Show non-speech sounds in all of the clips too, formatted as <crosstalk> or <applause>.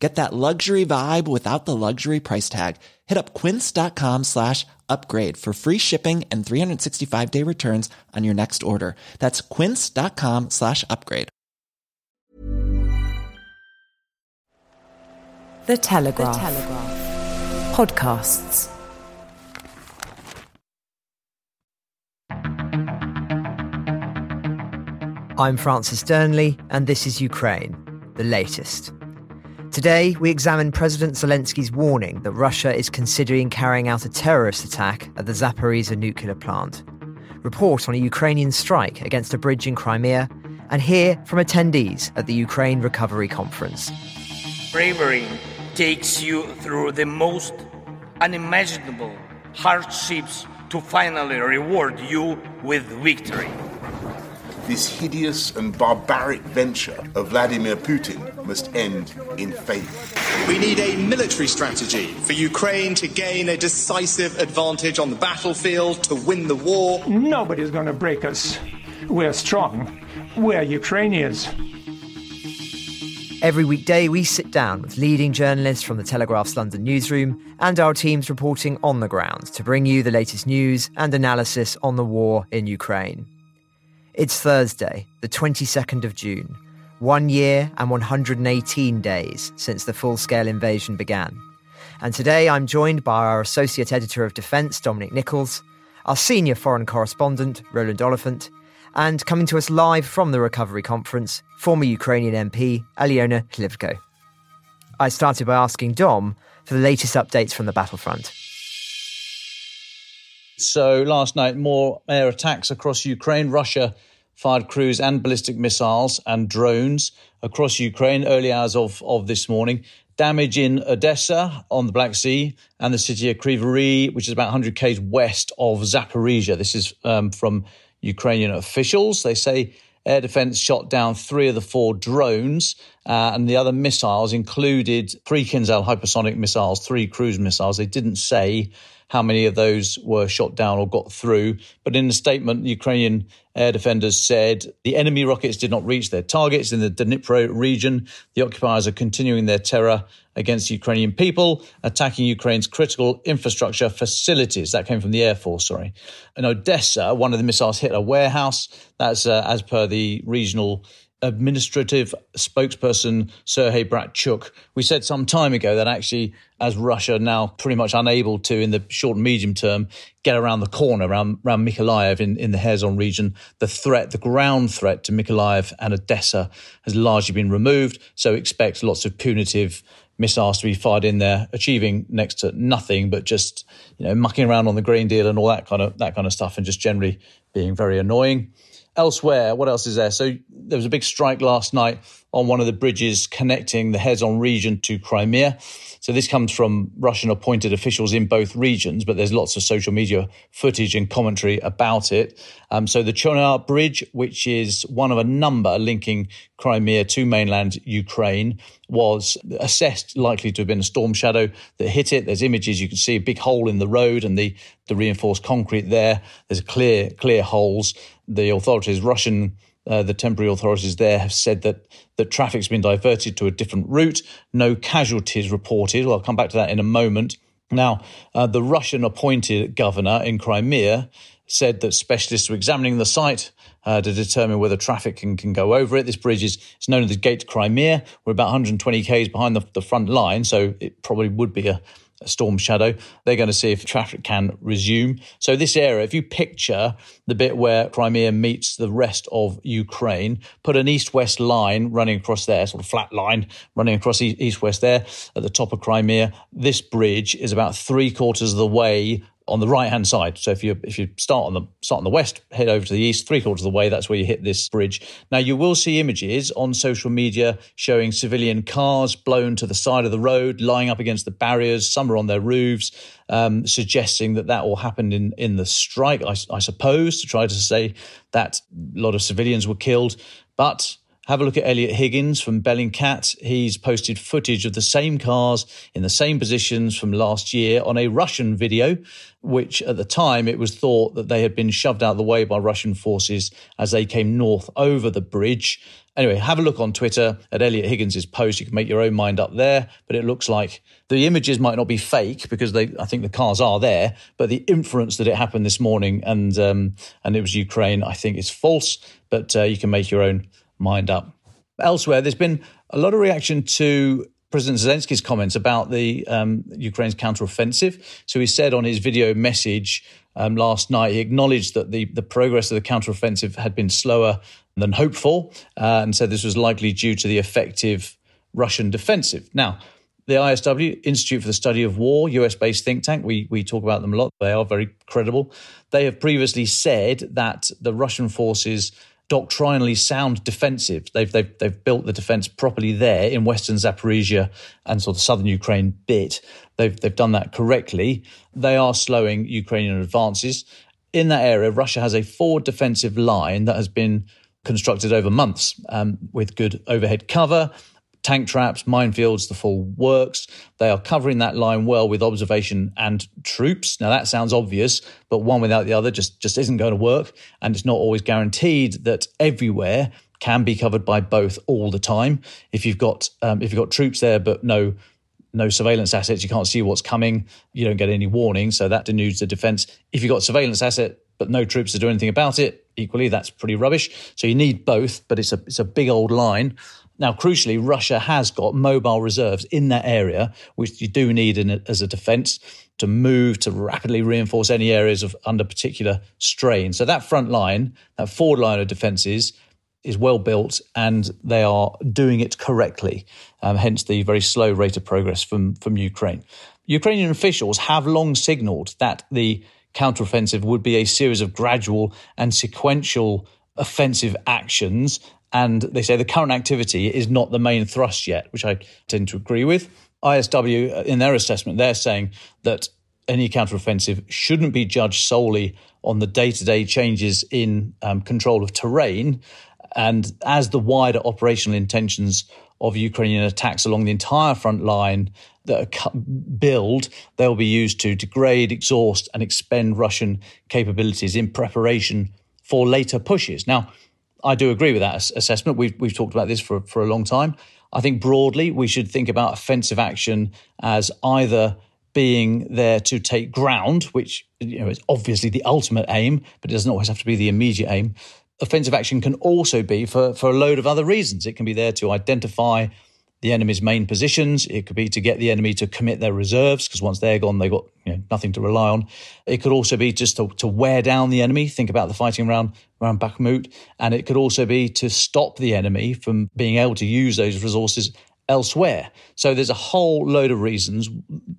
Get that luxury vibe without the luxury price tag. Hit up quince.com slash upgrade for free shipping and 365 day returns on your next order. That's quince.com slash upgrade. The Telegraph. The Telegraph. Podcasts. I'm Francis Dearnley, and this is Ukraine, the latest. Today, we examine President Zelensky's warning that Russia is considering carrying out a terrorist attack at the Zaporizhzhia nuclear plant, report on a Ukrainian strike against a bridge in Crimea, and hear from attendees at the Ukraine Recovery Conference. Bravery takes you through the most unimaginable hardships to finally reward you with victory this hideous and barbaric venture of Vladimir Putin must end in failure. We need a military strategy for Ukraine to gain a decisive advantage on the battlefield, to win the war. Nobody's going to break us. We're strong. We're Ukrainians. Every weekday, we sit down with leading journalists from the Telegraph's London newsroom and our teams reporting on the ground to bring you the latest news and analysis on the war in Ukraine. It's Thursday, the 22nd of June, one year and 118 days since the full scale invasion began. And today I'm joined by our Associate Editor of Defence, Dominic Nicholls, our Senior Foreign Correspondent, Roland Oliphant, and coming to us live from the Recovery Conference, former Ukrainian MP, Aliona Hlivco. I started by asking Dom for the latest updates from the battlefront. So last night, more air attacks across Ukraine. Russia fired cruise and ballistic missiles and drones across Ukraine early hours of, of this morning. Damage in Odessa on the Black Sea and the city of Kryvyi, which is about 100 k's west of Zaporizhia. This is um, from Ukrainian officials. They say air defense shot down three of the four drones, uh, and the other missiles included three Kinzhal hypersonic missiles, three cruise missiles. They didn't say how many of those were shot down or got through. But in a statement, the Ukrainian air defenders said the enemy rockets did not reach their targets in the Dnipro region. The occupiers are continuing their terror against Ukrainian people, attacking Ukraine's critical infrastructure facilities. That came from the Air Force, sorry. In Odessa, one of the missiles hit a warehouse. That's uh, as per the regional administrative spokesperson Serhei Bratchuk. We said some time ago that actually, as Russia now pretty much unable to, in the short and medium term, get around the corner around, around Mykolaiv in, in the Kherson region, the threat, the ground threat to Mykolaiv and Odessa has largely been removed. So expect lots of punitive missiles to be fired in there, achieving next to nothing, but just you know mucking around on the grain deal and all that kind of that kind of stuff, and just generally being very annoying. Elsewhere, what else is there? So there was a big strike last night on one of the bridges connecting the Kherson region to Crimea. So this comes from Russian appointed officials in both regions, but there's lots of social media footage and commentary about it. Um, so the Chonhar Bridge, which is one of a number linking Crimea to mainland Ukraine, was assessed likely to have been a storm shadow that hit it. There's images you can see a big hole in the road and the the reinforced concrete there. There's clear clear holes. The authorities, Russian uh, the temporary authorities there have said that that traffic's been diverted to a different route. No casualties reported. Well, I'll come back to that in a moment. Now, uh, the Russian appointed governor in Crimea said that specialists were examining the site uh, to determine whether traffic can, can go over it. This bridge is it's known as the Gate to Crimea. We're about 120 k's behind the, the front line, so it probably would be a, storm shadow. They're going to see if traffic can resume. So this area, if you picture the bit where Crimea meets the rest of Ukraine, put an east-west line running across there, sort of flat line running across east-west there at the top of Crimea. This bridge is about three quarters of the way on the right hand side. So if you if you start on the start on the west, head over to the east, three quarters of the way, that's where you hit this bridge. Now you will see images on social media showing civilian cars blown to the side of the road, lying up against the barriers. Some are on their roofs, um, suggesting that that all happened in in the strike. I, I suppose to try to say that a lot of civilians were killed, but have a look at Eliot Higgins from Bellingcat. He's posted footage of the same cars in the same positions from last year on a Russian video, which at the time it was thought that they had been shoved out of the way by Russian forces as they came north over the bridge. Anyway, have a look on Twitter at Eliot Higgins's post. You can make your own mind up there, but it looks like the images might not be fake because they, I think the cars are there, but the inference that it happened this morning and um, and it was Ukraine, I think is false. But uh, you can make your own mind up. Elsewhere, there's been a lot of reaction to President Zelensky's comments about the um, Ukraine's counteroffensive. So he said on his video message um, last night, he acknowledged that the, the progress of the counteroffensive had been slower than hoped for, uh, and said this was likely due to the effective Russian defensive. Now, the ISW, Institute for the Study of War, US based think tank, we, we talk about them a lot. They are very credible. They have previously said that the Russian forces doctrinally sound defensive. They've, they've, they've built the defense properly there in Western Zaporizhia and sort of southern Ukraine bit. They've, they've done that correctly. They are slowing Ukrainian advances. In that area, Russia has a forward defensive line that has been constructed over months um, with good overhead cover tank traps, minefields, the full works. They are covering that line well with observation and troops. Now that sounds obvious, but one without the other just, just isn't going to work. And it's not always guaranteed that everywhere can be covered by both all the time. If you've got um, if you've got troops there but no no surveillance assets, you can't see what's coming. You don't get any warning, so that denudes the defence. If you've got surveillance asset but no troops to do anything about it, equally that's pretty rubbish. So you need both, but it's a it's a big old line. Now, crucially, Russia has got mobile reserves in that area, which you do need a, as a defence to move to rapidly reinforce any areas of under particular strain. So that front line, that forward line of defences, is well built and they are doing it correctly. Um, hence the very slow rate of progress from from Ukraine. Ukrainian officials have long signalled that the counteroffensive would be a series of gradual and sequential offensive actions and they say the current activity is not the main thrust yet, which I tend to agree with. ISW, uh, in their assessment, they're saying that any counteroffensive shouldn't be judged solely on the day to day changes in um, control of terrain. And as the wider operational intentions of Ukrainian attacks along the entire front line that are build, they'll be used to degrade, exhaust, and expend Russian capabilities in preparation for later pushes. Now, I do agree with that assessment. We've we've talked about this for for a long time. I think broadly we should think about offensive action as either being there to take ground, which you know is obviously the ultimate aim, but it doesn't always have to be the immediate aim. Offensive action can also be for for a load of other reasons. It can be there to identify the enemy's main positions. It could be to get the enemy to commit their reserves because once they're gone, they've got you know, nothing to rely on. It could also be just to, to wear down the enemy. Think about the fighting around, around Bakhmut. And it could also be to stop the enemy from being able to use those resources elsewhere. So there's a whole load of reasons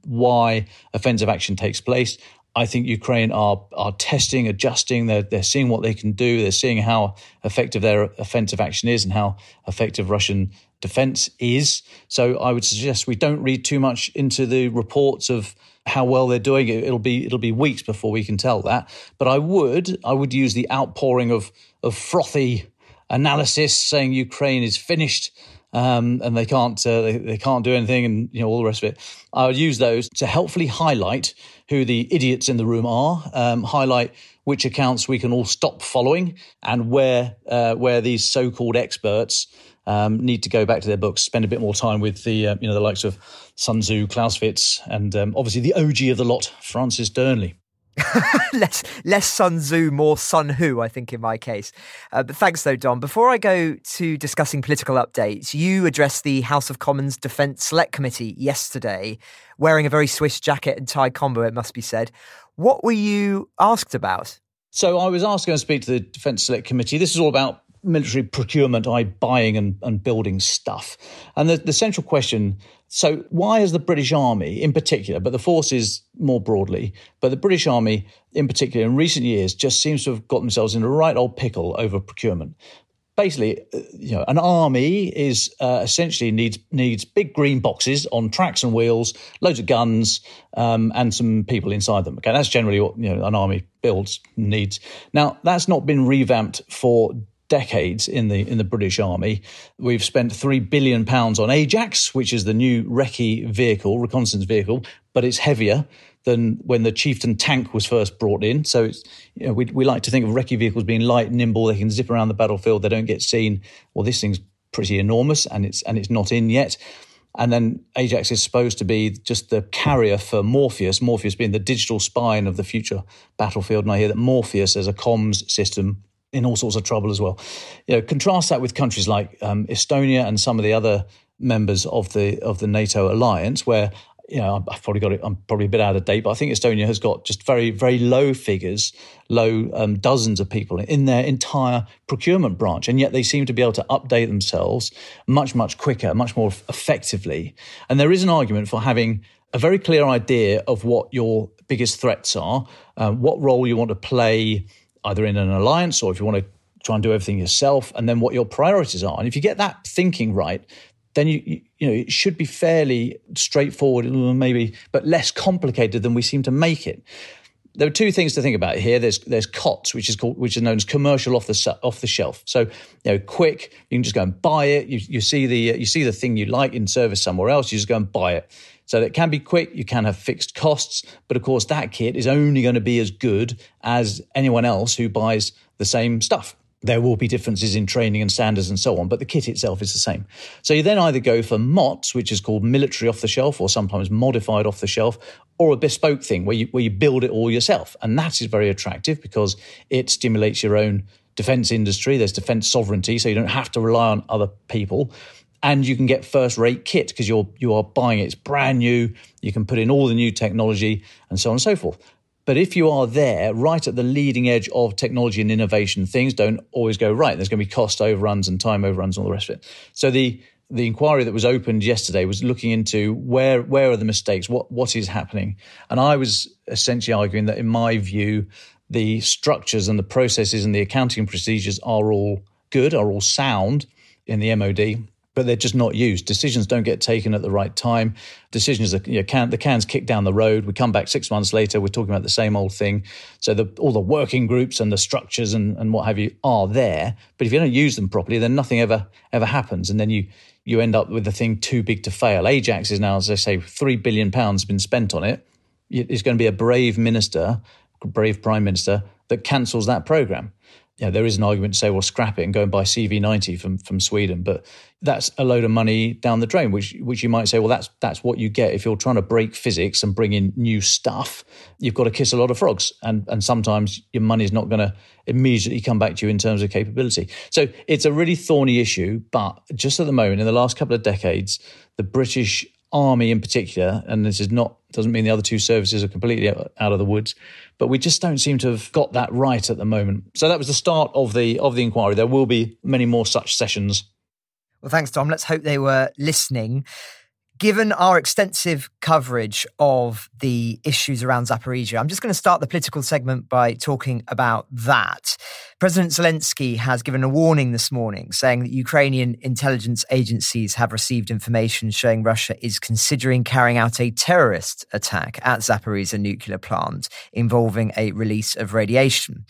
why offensive action takes place. I think Ukraine are are testing, adjusting. They're they're seeing what they can do. They're seeing how effective their offensive action is and how effective Russian defense is. So I would suggest we don't read too much into the reports of how well they're doing. It'll be it'll be weeks before we can tell that. But I would I would use the outpouring of of frothy analysis saying Ukraine is finished. Um, and they can't uh, they, they can't do anything, and you know all the rest of it. I would use those to helpfully highlight who the idiots in the room are, um, highlight which accounts we can all stop following, and where uh, where these so-called experts um, need to go back to their books, spend a bit more time with the uh, you know the likes of Sun Tzu, Clausewitz, and um, obviously the OG of the lot, Francis Dearnley. <laughs> less less Sun Tzu, more Sun Who, I think, in my case. Uh, but thanks, though, Dom. Before I go to discussing political updates, you addressed the House of Commons Defence Select Committee yesterday, wearing a very Swiss jacket and tie combo, it must be said. What were you asked about? So I was asked to speak to the Defence Select Committee. This is all about military procurement, i buying and, and building stuff. And the, the central question so, why has the British Army in particular, but the forces more broadly, but the British Army in particular in recent years just seems to have got themselves in a right old pickle over procurement? Basically, uh, you know, an army is uh, essentially needs needs big green boxes on tracks and wheels, loads of guns, um, and some people inside them. Okay, that's generally what you know an army builds needs. Now, that's not been revamped for decades in the in the British Army. We've spent three billion pounds on Ajax, which is the new recce vehicle, reconnaissance vehicle, but it's heavier than when the Chieftain tank was first brought in. So it's, you know, we, we like to think of recce vehicles being light, nimble. They can zip around the battlefield. They don't get seen. Well, this thing's pretty enormous, and it's and it's not in yet. And then Ajax is supposed to be just the carrier for Morpheus, Morpheus being the digital spine of the future battlefield. And I hear that Morpheus as a comms system in all sorts of trouble as well. You know, contrast that with countries like um, Estonia and some of the other members of the of the NATO alliance, where you know I've probably got it. I'm probably a bit out of date, but I think Estonia has got just very very low figures, low um, dozens of people in their entire procurement branch, and yet they seem to be able to update themselves much much quicker, much more effectively. And there is an argument for having a very clear idea of what your biggest threats are, uh, what role you want to play either in an alliance or if you want to try and do everything yourself, and then what your priorities are. And if you get that thinking right, then you, you, know it should be fairly straightforward, maybe, but less complicated than we seem to make it. There are two things to think about here. There's there's COTS, which is called which is known as commercial off the off the shelf. So you know, quick, you can just go and buy it. You, you see the you see the thing you like in service somewhere else, you just go and buy it. So it can be quick, you can have fixed costs, but of course that kit is only going to be as good as anyone else who buys the same stuff. There will be differences in training and standards and so on, but the kit itself is the same. So you then either go for MOTS, which is called military off the shelf or sometimes modified off the shelf, or a bespoke thing where you, where you build it all yourself. And that is very attractive because it stimulates your own defense industry. There's defense sovereignty, so you don't have to rely on other people and you can get first rate kit because you're you are buying it. It's brand new. You can put in all the new technology and so on and so forth. But if you are there, right at the leading edge of technology and innovation, things don't always go right. There's going to be cost overruns and time overruns and all the rest of it. So the the inquiry that was opened yesterday was looking into where where are the mistakes, what what is happening, and I was essentially arguing that, in my view, the structures and the processes and the accounting procedures are all good, are all sound in the MOD but they're just not used. Decisions don't get taken at the right time. Decisions, are, you know, can, the can's kicked down the road. We come back six months later, we're talking about the same old thing. So the, all the working groups and the structures and, and what have you are there, but if you don't use them properly, then nothing ever ever happens, and then you you end up with the thing too big to fail. Ajax is now, as I say, three billion pounds been spent on it. It's going to be a brave minister, brave prime minister that cancels that program yeah, there is an argument to say, well, scrap it and go and buy CV90 from from Sweden, but that's a load of money down the drain. Which which you might say, well, that's that's what you get if you're trying to break physics and bring in new stuff. You've got to kiss a lot of frogs, and and sometimes your money's not going to immediately come back to you in terms of capability. So it's a really thorny issue. But just at the moment, in the last couple of decades, the British Army in particular, and this is not doesn't mean the other two services are completely out of the woods, but we just don't seem to have got that right at the moment. So that was the start of the of the inquiry. There will be many more such sessions. Well, thanks, Dom. Let's hope they were listening. Given our extensive coverage of the issues around Zaporizhia, I'm just going to start the political segment by talking about that. President Zelensky has given a warning this morning saying that Ukrainian intelligence agencies have received information showing Russia is considering carrying out a terrorist attack at Zaporizhia nuclear plant involving a release of radiation.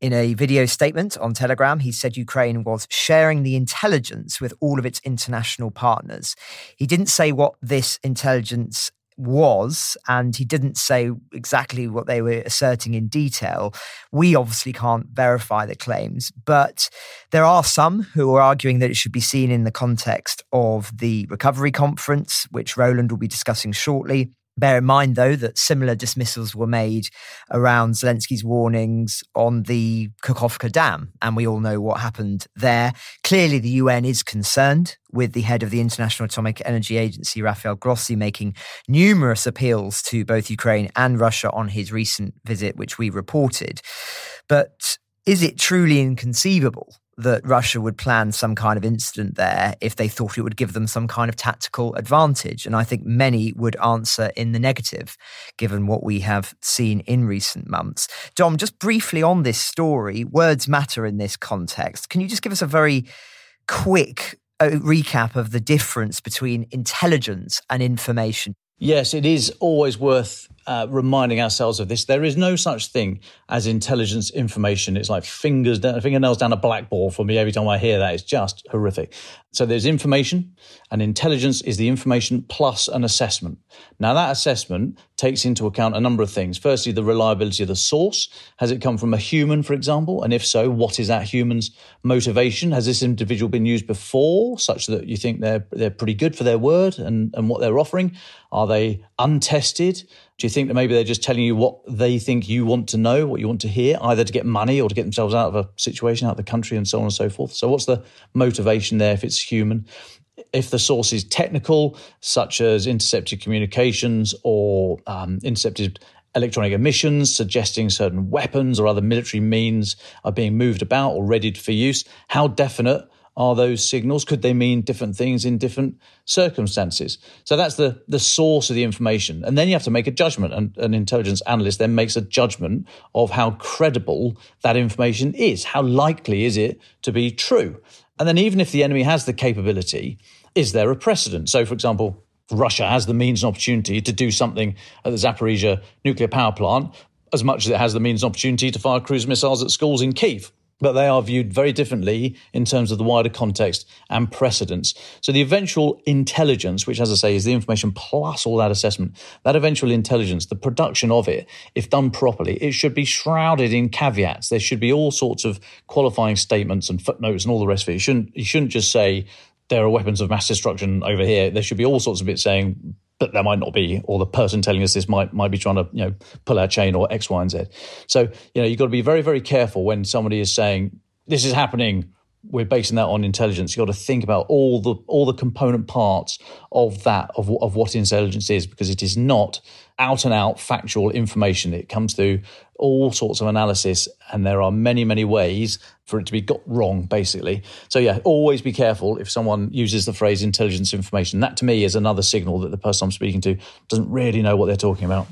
In a video statement on Telegram, he said Ukraine was sharing the intelligence with all of its international partners. He didn't say what this intelligence was, and he didn't say exactly what they were asserting in detail. We obviously can't verify the claims, but there are some who are arguing that it should be seen in the context of the recovery conference, which Roland will be discussing shortly. Bear in mind, though, that similar dismissals were made around Zelensky's warnings on the Kakhovka Dam, and we all know what happened there. Clearly, the UN is concerned with the head of the International Atomic Energy Agency, Rafael Grossi, making numerous appeals to both Ukraine and Russia on his recent visit, which we reported. But is it truly inconceivable that Russia would plan some kind of incident there if they thought it would give them some kind of tactical advantage. And I think many would answer in the negative, given what we have seen in recent months. Dom, just briefly on this story, words matter in this context. Can you just give us a very quick uh, recap of the difference between intelligence and information? Yes, it is always worth uh, reminding ourselves of this. There is no such thing as intelligence information. It's like fingers down, fingernails down a blackboard for me every time I hear that. It's just horrific. So there's information, and intelligence is the information plus an assessment. Now, that assessment takes into account a number of things. Firstly, the reliability of the source. Has it come from a human, for example? And if so, what is that human's motivation? Has this individual been used before, such that you think they're, they're pretty good for their word and, and what they're offering? Are they untested? Do you think that maybe they're just telling you what they think you want to know, what you want to hear, either to get money or to get themselves out of a situation, out of the country, and so on and so forth? So, what's the motivation there if it's human? If the source is technical, such as intercepted communications or um, intercepted electronic emissions suggesting certain weapons or other military means are being moved about or readied for use, how definite are those signals? Could they mean different things in different circumstances? So that's the, the source of the information. And then you have to make a judgment. And an intelligence analyst then makes a judgment of how credible that information is. How likely is it to be true? And then even if the enemy has the capability, is there a precedent? So, for example, Russia has the means and opportunity to do something at the Zaporizhia nuclear power plant as much as it has the means and opportunity to fire cruise missiles at schools in Kiev but they are viewed very differently in terms of the wider context and precedents. So the eventual intelligence, which, as I say, is the information plus all that assessment, that eventual intelligence, the production of it, if done properly, it should be shrouded in caveats. There should be all sorts of qualifying statements and footnotes and all the rest of it. You shouldn't, you shouldn't just say, there are weapons of mass destruction over here. There should be all sorts of bits saying but there might not be, or the person telling us this might might be trying to you know pull our chain or X, Y, and Z. So you know you've got to be very very careful when somebody is saying this is happening. We're basing that on intelligence. You've got to think about all the all the component parts of that of of what intelligence is because it is not out and out factual information. It comes through all sorts of analysis, and there are many, many ways for it to be got wrong, basically. So, yeah, always be careful if someone uses the phrase intelligence information. That to me is another signal that the person I'm speaking to doesn't really know what they're talking about.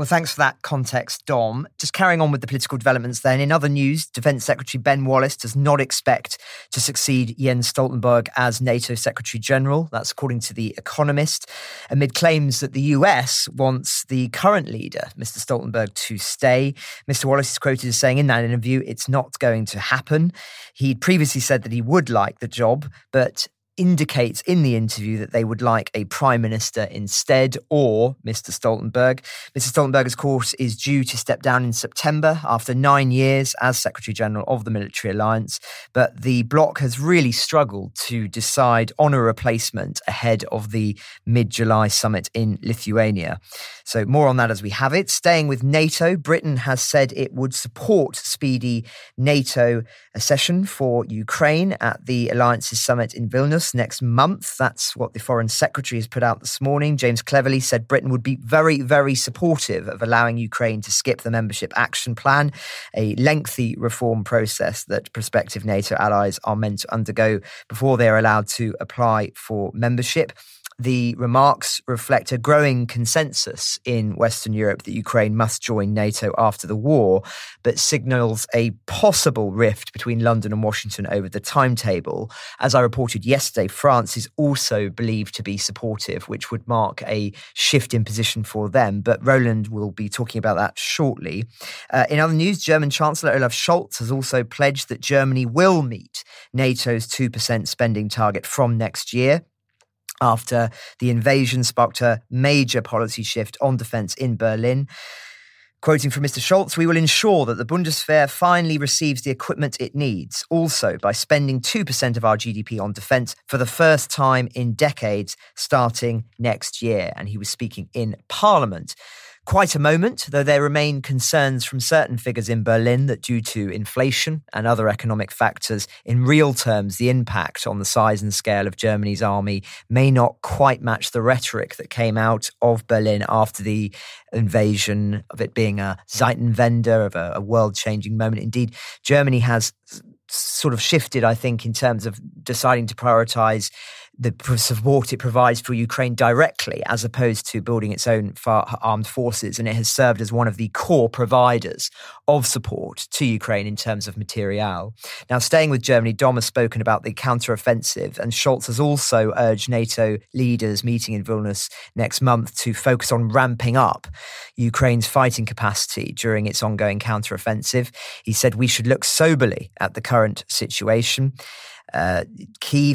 Well, thanks for that context, Dom. Just carrying on with the political developments then. In other news, Defence Secretary Ben Wallace does not expect to succeed Jens Stoltenberg as NATO Secretary General. That's according to The Economist, amid claims that the US wants the current leader, Mr. Stoltenberg, to stay. Mr. Wallace is quoted as saying in that interview, it's not going to happen. He'd previously said that he would like the job, but indicates in the interview that they would like a prime minister instead or Mr. Stoltenberg. Mr. Stoltenberg, of course, is due to step down in September after nine years as Secretary General of the Military Alliance. But the bloc has really struggled to decide on a replacement ahead of the mid July summit in Lithuania. So, more on that as we have it. Staying with NATO, Britain has said it would support speedy NATO accession for Ukraine at the Alliance's summit in Vilnius next month. That's what the Foreign Secretary has put out this morning. James Cleverly said Britain would be very, very supportive of allowing Ukraine to skip the membership action plan, a lengthy reform process that prospective NATO allies are meant to undergo before they are allowed to apply for membership. The remarks reflect a growing consensus in Western Europe that Ukraine must join NATO after the war, but signals a possible rift between London and Washington over the timetable. As I reported yesterday, France is also believed to be supportive, which would mark a shift in position for them. But Roland will be talking about that shortly. Uh, in other news, German Chancellor Olaf Scholz has also pledged that Germany will meet NATO's 2% spending target from next year after the invasion sparked a major policy shift on defence in Berlin. Quoting from Mr. Scholz, we will ensure that the Bundeswehr finally receives the equipment it needs, also by spending 2% of our GDP on defence for the first time in decades, starting next year. And he was speaking in Parliament. Quite a moment, though there remain concerns from certain figures in Berlin that due to inflation and other economic factors, in real terms, the impact on the size and scale of Germany's army may not quite match the rhetoric that came out of Berlin after the invasion of it being a Zeitenwende, of a, a world changing moment. Indeed, Germany has sort of shifted, I think, in terms of deciding to prioritize the support it provides for Ukraine directly, as opposed to building its own armed forces. And it has served as one of the core providers of support to Ukraine in terms of material. Now, staying with Germany, Dom has spoken about the counteroffensive, and Scholz has also urged NATO leaders meeting in Vilnius next month to focus on ramping up Ukraine's fighting capacity during its ongoing counteroffensive. He said we should look soberly at the current situation. Uh,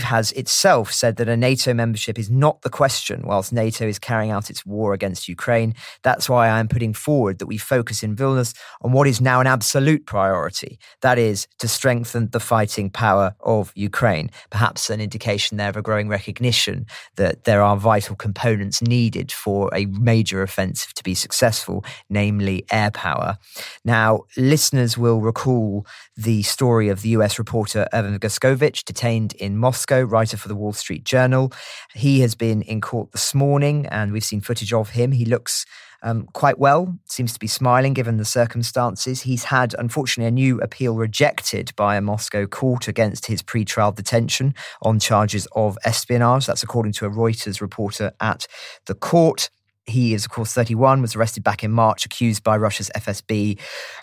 has itself said that a NATO membership is not the question whilst NATO is carrying out its war against Ukraine. That's why I am putting forward that we focus in Vilnius on what is now an absolute priority that is, to strengthen the fighting power of Ukraine. Perhaps an indication there of a growing recognition that there are vital components needed for a major offensive to be successful, namely air power. Now, listeners will recall the story of the US reporter Evan Gershkovich detained in Moscow, writer for the Wall Street Journal. He has been in court this morning, and we've seen footage of him. He looks um, quite well, seems to be smiling given the circumstances. He's had, unfortunately, a new appeal rejected by a Moscow court against his pre-trial detention on charges of espionage. That's according to a Reuters reporter at the court. He is, of course, 31, was arrested back in March, accused by Russia's FSB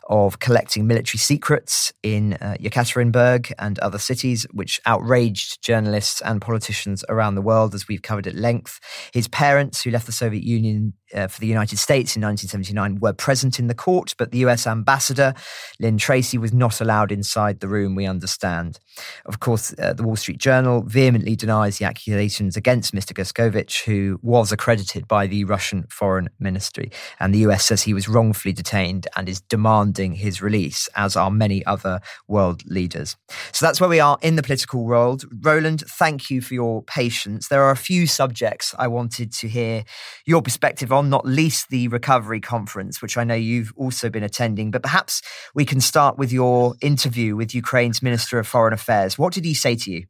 of collecting military secrets in uh, Yekaterinburg and other cities, which outraged journalists and politicians around the world, as we've covered at length. His parents, who left the Soviet Union uh, for the United States in 1979 were present in the court, but the US ambassador, Lynn Tracy, was not allowed inside the room, we understand. Of course, uh, the Wall Street Journal vehemently denies the accusations against Mr. Gershkovich, who was accredited by the Russian Foreign Ministry. And the US says he was wrongfully detained and is demanding his release, as are many other world leaders. So that's where we are in the political world. Roland, thank you for your patience. There are a few subjects I wanted to hear your perspective on on, not least the recovery conference, which I know you've also been attending. But perhaps we can start with your interview with Ukraine's Minister of Foreign Affairs. What did he say to you?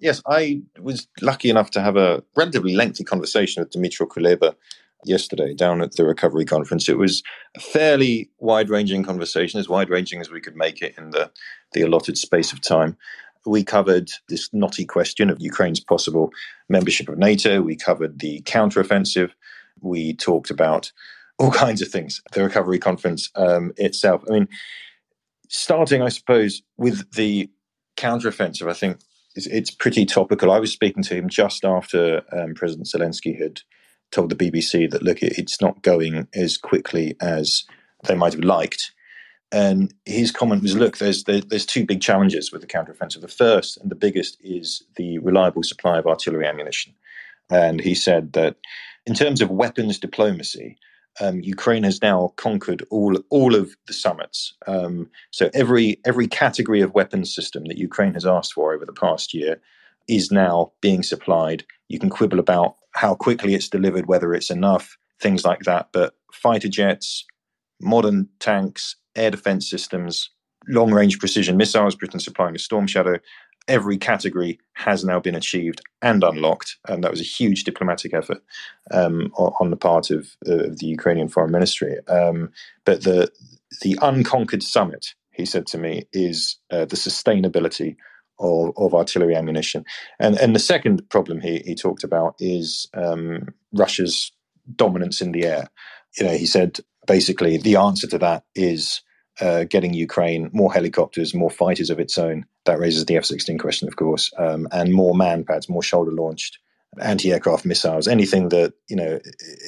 Yes, I was lucky enough to have a relatively lengthy conversation with Dmitry Kuleba yesterday down at the recovery conference. It was a fairly wide ranging conversation, as wide ranging as we could make it in the, the allotted space of time. We covered this knotty question of Ukraine's possible membership of NATO. We covered the counteroffensive we talked about all <laughs> kinds of things. The recovery conference um, itself. I mean, starting, I suppose, with the counteroffensive, I think it's, it's, pretty topical. I was speaking to him just after um, President Zelensky had told the BBC that look, it's not going as quickly as they might have liked. And his comment was, "Look, there's there, there's two big challenges with the counteroffensive. The first and the biggest is the reliable supply of artillery ammunition." And he said that in terms of weapons diplomacy, um, Ukraine has now conquered all all of the summits. Um, so every every category of weapons system that Ukraine has asked for over the past year is now being supplied. You can quibble about how quickly it's delivered, whether it's enough, things like that. But fighter jets, modern tanks, air defense systems, long range precision missiles, Britain supplying a Storm Shadow, every category has now been achieved and unlocked, and that was a huge diplomatic effort um, on, the part of, of, the Ukrainian Foreign Ministry. Um, but the the unconquered summit, he said to me, is uh, the sustainability of, of, artillery ammunition. And and the second problem he he talked about is um, Russia's dominance in the air. You know, he said basically the answer to that is uh, getting Ukraine more helicopters, more fighters of its own. That raises the F 16 question, of course, um, and more manpads, more shoulder launched anti aircraft missiles, anything that, you know,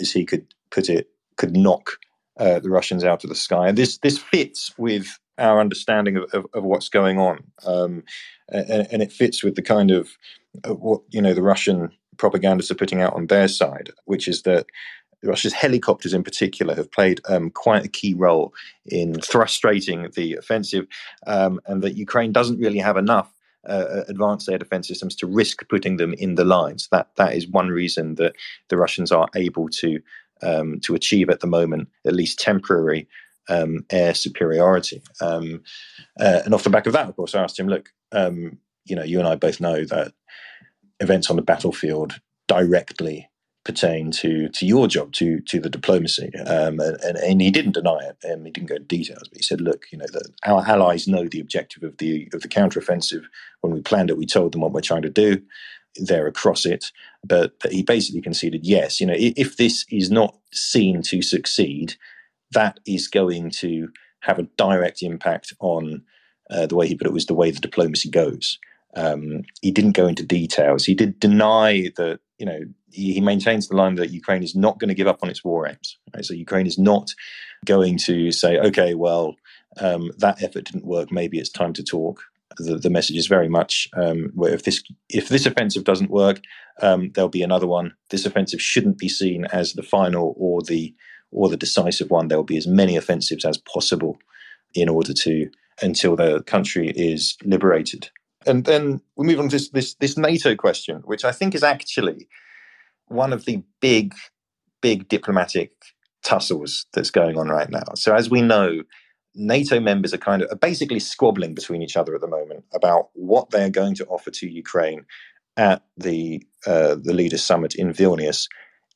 as he could put it, could knock uh, the Russians out of the sky. And this, this fits with our understanding of, of, of what's going on. Um, and, and, it fits with the kind of, of what, you know, the Russian propagandists are putting out on their side, which is that Russia's helicopters, in particular, have played um, quite a key role in frustrating the offensive, um, and that Ukraine doesn't really have enough uh, advanced air defense systems to risk putting them in the lines. That that is one reason that the Russians are able to um, to achieve at the moment at least temporary um, air superiority. Um, uh, and off the back of that, of course, I asked him, "Look, um, you know, you and I both know that events on the battlefield directly pertain to to your job, to to the diplomacy. Um, and, and, and, he didn't deny it. Um, he didn't go into details, but he said, "Look, you know, the, our allies know the objective of the of the counteroffensive. When we planned it, we told them what we're trying to do. They're across it." But, but he basically conceded, "Yes, you know, if, if this is not seen to succeed, that is going to have a direct impact on." Uh, the way he put it was the way the diplomacy goes. Um, he didn't go into details. He did deny that, you know, he, he, maintains the line that Ukraine is not going to give up on its war aims. Right? So Ukraine is not going to say, okay, well, um, that effort didn't work. Maybe it's time to talk. The, the message is very much um, if this if this offensive doesn't work, um, there'll be another one. This offensive shouldn't be seen as the final or the or the decisive one. There will be as many offensives as possible in order to until the country is liberated and then we move on to this, this, this NATO question, which I think is actually one of the big, big diplomatic tussles that's going on right now. So as we know, NATO members are kind of are basically squabbling between each other at the moment about what they are going to offer to Ukraine at the uh, the leaders' summit in Vilnius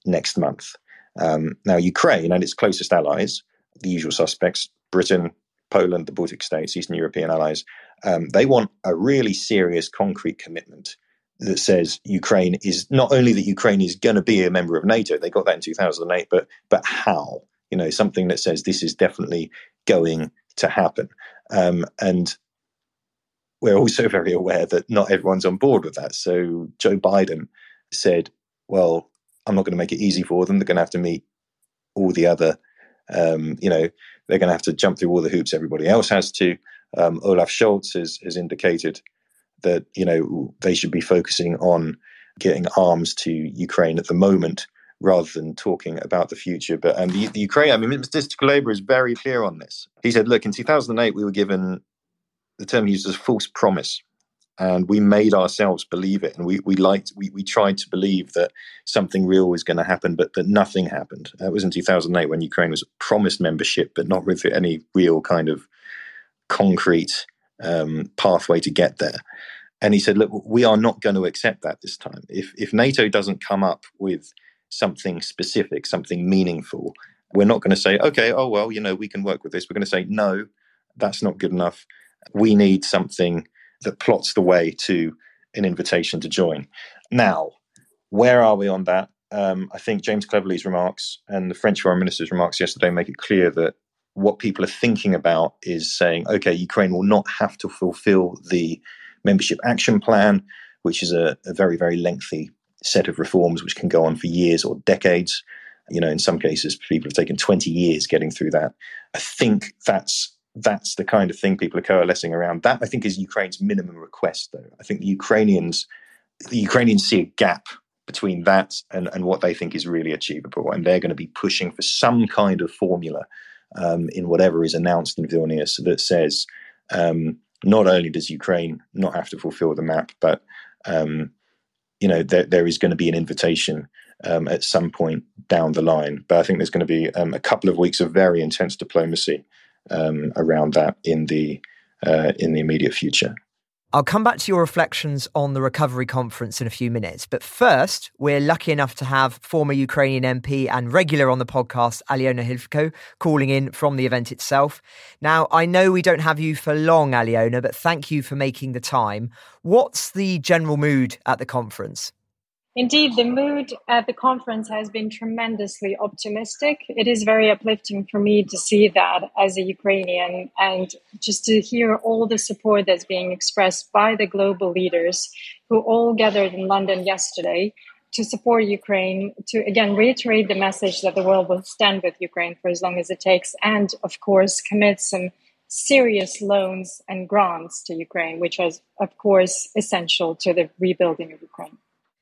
next month. Um, now, Ukraine and its closest allies, the usual suspects, Britain, Poland, the Baltic states, Eastern European allies, um, they want a really serious, concrete commitment that says Ukraine is not only that Ukraine is going to be a member of NATO. They got that in 2008, but but how? You know, something that says this is definitely going to happen. Um, and we're also <laughs> very aware that not everyone's on board with that. So Joe Biden said, "Well, I'm not going to make it easy for them. They're going to have to meet all the other, um, you know, they're going to have to jump through all the hoops everybody else has to." Um, Olaf Scholz has, has indicated that you know they should be focusing on getting arms to Ukraine at the moment rather than talking about the future. But um, the, the Ukraine, I mean, Mr. Kuleba is very clear on this. He said, "Look, in 2008, we were given the term he used as false promise." And we made ourselves believe it, and we we liked we, we tried to believe that something real was going to happen, but that nothing happened. That was in 2008 when Ukraine was promised membership, but not with any real kind of concrete um, pathway to get there. And he said, "Look, we are not going to accept that this time. If if NATO doesn't come up with something specific, something meaningful, we're not going to say, okay, oh well, you know, we can work with this. We're going to say, no, that's not good enough. We need something that plots the way to an invitation to join. Now, where are we on that? Um, I think James Cleverly's remarks and the French foreign minister's remarks yesterday make it clear that what people are thinking about is saying, okay, Ukraine will not have to fulfill the membership action plan, which is a, a, very, very lengthy set of reforms which can go on for years or decades. You know, in some cases, people have taken 20 years getting through that. I think that's that's the kind of thing people are coalescing around. That I think is Ukraine's minimum request, though. I think the Ukrainians the Ukrainians see a gap between that and, and what they think is really achievable, and they're going to be pushing for some kind of formula um, in whatever is announced in Vilnius that says um, not only does Ukraine not have to fulfill the map, but um, you know there, there is going to be an invitation um, at some point down the line. But I think there's going to be um, a couple of weeks of very intense diplomacy um, around that in the uh, in the immediate future. I'll come back to your reflections on the recovery conference in a few minutes. But first, we're lucky enough to have former Ukrainian MP and regular on the podcast, Aliona Hlivco, calling in from the event itself. Now, I know we don't have you for long, Aliona, but thank you for making the time. What's the general mood at the conference? Indeed, the mood at the conference has been tremendously optimistic. It is very uplifting for me to see that as a Ukrainian and just to hear all the support that's being expressed by the global leaders who all gathered in London yesterday to support Ukraine, to again reiterate the message that the world will stand with Ukraine for as long as it takes, and of course, commit some serious loans and grants to Ukraine, which is, of course, essential to the rebuilding of Ukraine.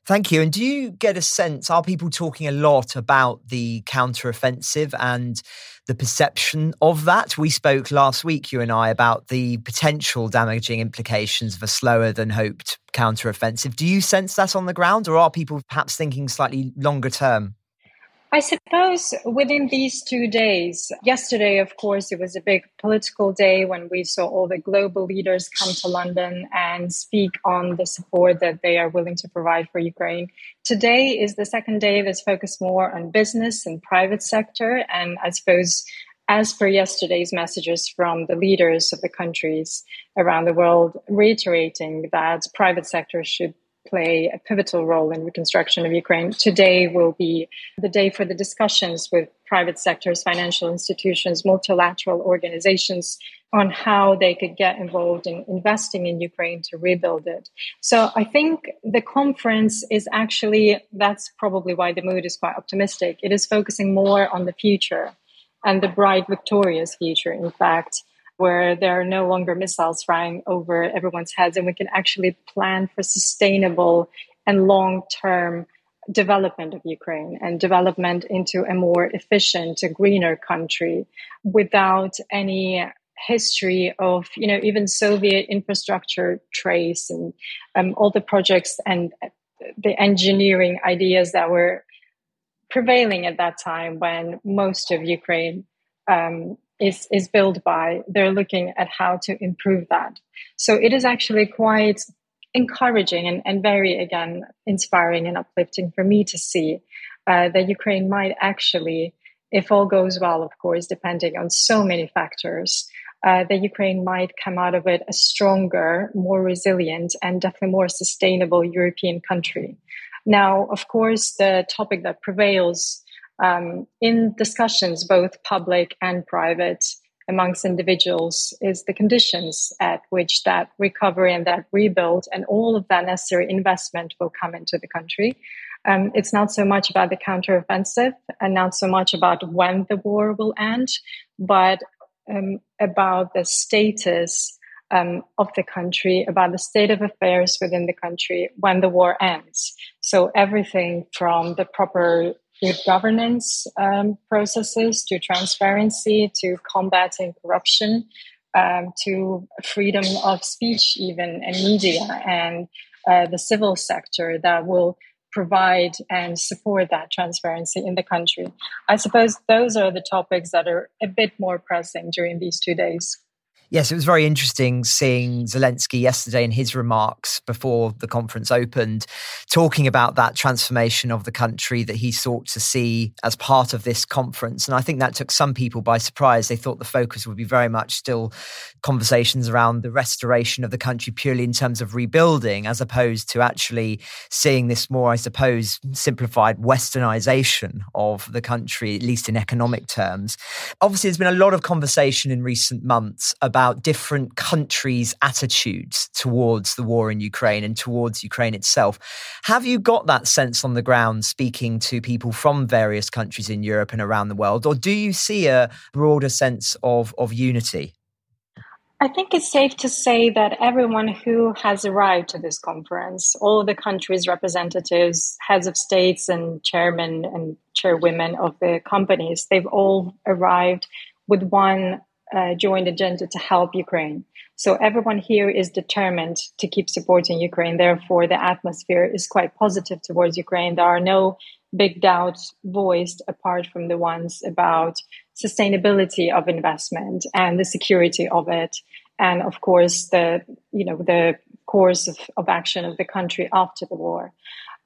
Thank you. And do you get a sense? Are people talking a lot about the counteroffensive and the perception of that? We spoke last week, you and I, about the potential damaging implications of a slower than hoped counteroffensive. Do you sense that on the ground, or are people perhaps thinking slightly longer term? I suppose within these two days, yesterday, of course, it was a big political day when we saw all the global leaders come to London and speak on the support that they are willing to provide for Ukraine. Today is the second day that's focused more on business and private sector. And I suppose, as per yesterday's messages from the leaders of the countries around the world, reiterating that private sector should play a pivotal role in reconstruction of Ukraine. Today will be the day for the discussions with private sectors, financial institutions, multilateral organizations on how they could get involved in investing in Ukraine to rebuild it. So I think the conference is actually, that's probably why the mood is quite optimistic. It is focusing more on the future and the bright, victorious future, in fact, where there are no longer missiles flying over everyone's heads and we can actually plan for sustainable and long term development of Ukraine and development into a more efficient, a greener country without any history of, you know, even Soviet infrastructure trace and um, all the projects and the engineering ideas that were prevailing at that time when most of Ukraine um, is is built by they're looking at how to improve that. So it is actually quite encouraging and, and very again inspiring and uplifting for me to see uh, that ukraine might actually if all goes well of course depending on so many factors uh, that ukraine might come out of it a stronger more resilient and definitely more sustainable european country. Now of course the topic that prevails um, in discussions, both public and private, amongst individuals, is the conditions at which that recovery and that rebuild and all of that necessary investment will come into the country. Um, it's not so much about the counteroffensive and not so much about when the war will end, but um, about the status um, of the country, about the state of affairs within the country when the war ends. So everything from the proper good governance um, processes to transparency to combating corruption um, to freedom of speech even and media and uh, the civil sector that will provide and support that transparency in the country. I suppose those are the topics that are a bit more pressing during these two days. Yes, it was very interesting seeing Zelensky yesterday in his remarks before the conference opened, talking about that transformation of the country that he sought to see as part of this conference. And I think that took some people by surprise. They thought the focus would be very much still conversations around the restoration of the country purely in terms of rebuilding, as opposed to actually seeing this more, I suppose, simplified westernization of the country, at least in economic terms. Obviously, there's been a lot of conversation in recent months about about different countries' attitudes towards the war in Ukraine and towards Ukraine itself. Have you got that sense on the ground speaking to people from various countries in Europe and around the world, or do you see a broader sense of, of unity? I think it's safe to say that everyone who has arrived to this conference, all the countries' representatives, heads of states, and chairmen and chairwomen of the companies, they've all arrived with one uh, joined agenda to help Ukraine. So everyone here is determined to keep supporting Ukraine. Therefore, the atmosphere is quite positive towards Ukraine. There are no big doubts voiced apart from the ones about sustainability of investment and the security of it and of course the you know the course of, of action of the country after the war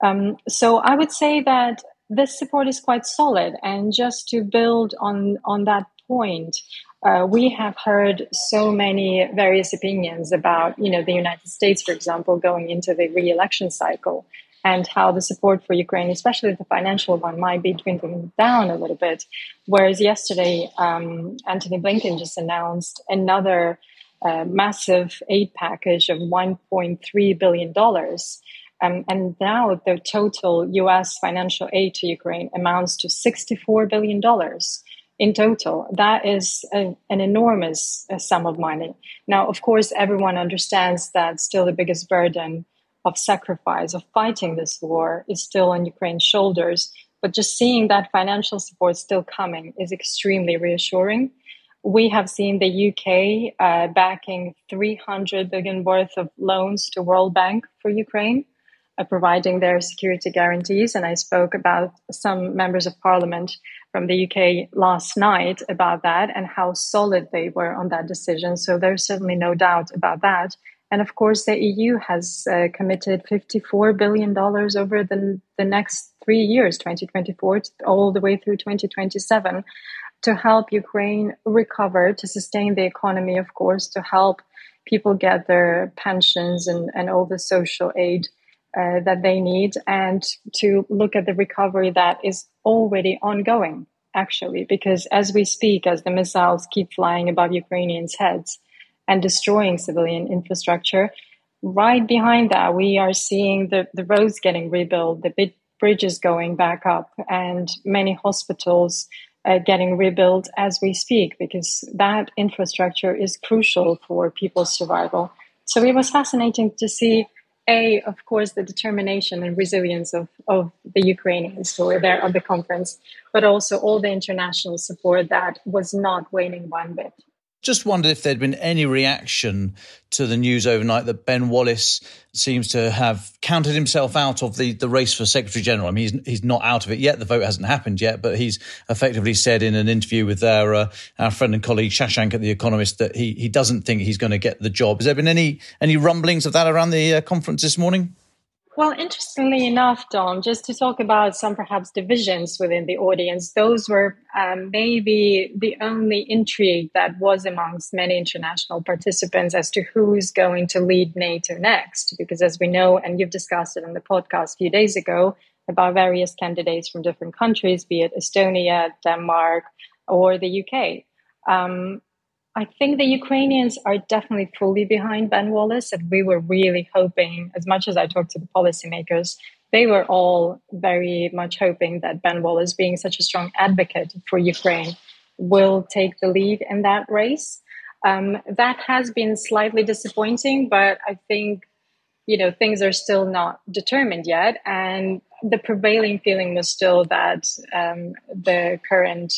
um, so i would say that this support is quite solid and just to build on on that point uh, we have heard so many various opinions about, you know, the United States, for example, going into the re-election cycle and how the support for Ukraine, especially the financial one, might be dwindling down a little bit. Whereas yesterday, um, Antony Blinken just announced another uh, massive aid package of $1.3 billion. Um, and now the total US financial aid to Ukraine amounts to $64 billion in total. That is a, an enormous uh, sum of money. Now, of course, everyone understands that still the biggest burden of sacrifice, of fighting this war, is still on Ukraine's shoulders. But just seeing that financial support still coming is extremely reassuring. We have seen the UK uh, backing 300 billion worth of loans to World Bank for Ukraine. Uh, providing their security guarantees. And I spoke about some members of parliament from the UK last night about that and how solid they were on that decision. So there's certainly no doubt about that. And of course, the EU has uh, committed $54 billion over the, the next three years, 2024 all the way through 2027, to help Ukraine recover, to sustain the economy, of course, to help people get their pensions and, and all the social aid uh, that they need, and to look at the recovery that is already ongoing, actually, because as we speak, as the missiles keep flying above Ukrainians' heads and destroying civilian infrastructure, right behind that, we are seeing the, the roads getting rebuilt, the bridges going back up, and many hospitals uh, getting rebuilt as we speak because that infrastructure is crucial for people's survival. So it was fascinating to see, a of course, the determination and resilience of, of the Ukrainians who were there at the conference, but also all the international support that was not waning one bit. Just wondered if there'd been any reaction to the news overnight that Ben Wallace seems to have counted himself out of the, the race for Secretary General. I mean, he's, he's not out of it yet. The vote hasn't happened yet, but he's effectively said in an interview with our, uh, our friend and colleague Shashank at The Economist that he, he doesn't think he's going to get the job. Has there been any, any rumblings of that around the uh, conference this morning? Well, interestingly enough, Dom, just to talk about some perhaps divisions within the audience, those were um, maybe the only intrigue that was amongst many international participants as to who's going to lead NATO next. Because as we know, and you've discussed it in the podcast a few days ago about various candidates from different countries, be it Estonia, Denmark, or the UK. Um, I think the Ukrainians are definitely fully behind Ben Wallace, and we were really hoping, as much as I talked to the policymakers, they were all very much hoping that Ben Wallace, being such a strong advocate for Ukraine, will take the lead in that race. Um, that has been slightly disappointing, but I think you know things are still not determined yet, and the prevailing feeling was still that um, the current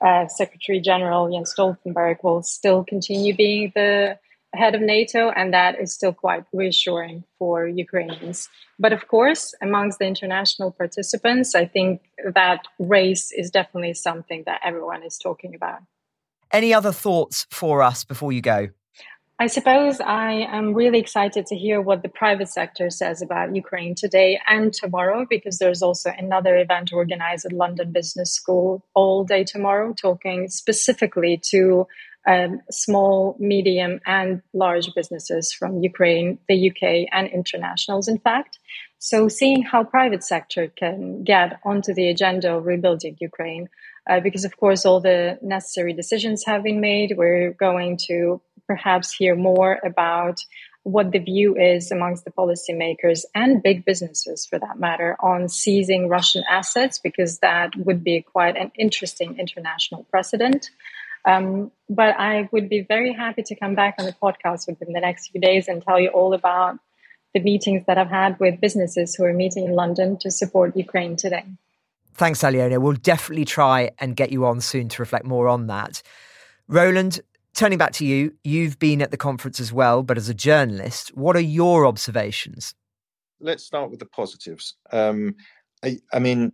uh, Secretary General Jens Stoltenberg will still continue being the head of NATO, and that is still quite reassuring for Ukrainians. But of course, amongst the international participants, I think that race is definitely something that everyone is talking about. Any other thoughts for us before you go? I suppose I am really excited to hear what the private sector says about Ukraine today and tomorrow, because there's also another event organized at London Business School all day tomorrow, talking specifically to um, small, medium, and large businesses from Ukraine, the UK, and internationals, in fact. So, seeing how private sector can get onto the agenda of rebuilding Ukraine, uh, because of course all the necessary decisions have been made. We're going to perhaps hear more about what the view is amongst the policymakers and big businesses for that matter on seizing Russian assets, because that would be quite an interesting international precedent. Um, but I would be very happy to come back on the podcast within the next few days and tell you all about the meetings that I've had with businesses who are meeting in London to support Ukraine today. Thanks, Aliona. We'll definitely try and get you on soon to reflect more on that. Roland, turning back to you, you've been at the conference as well, but as a journalist, what are your observations? Let's start with the positives. Um, I, I, mean,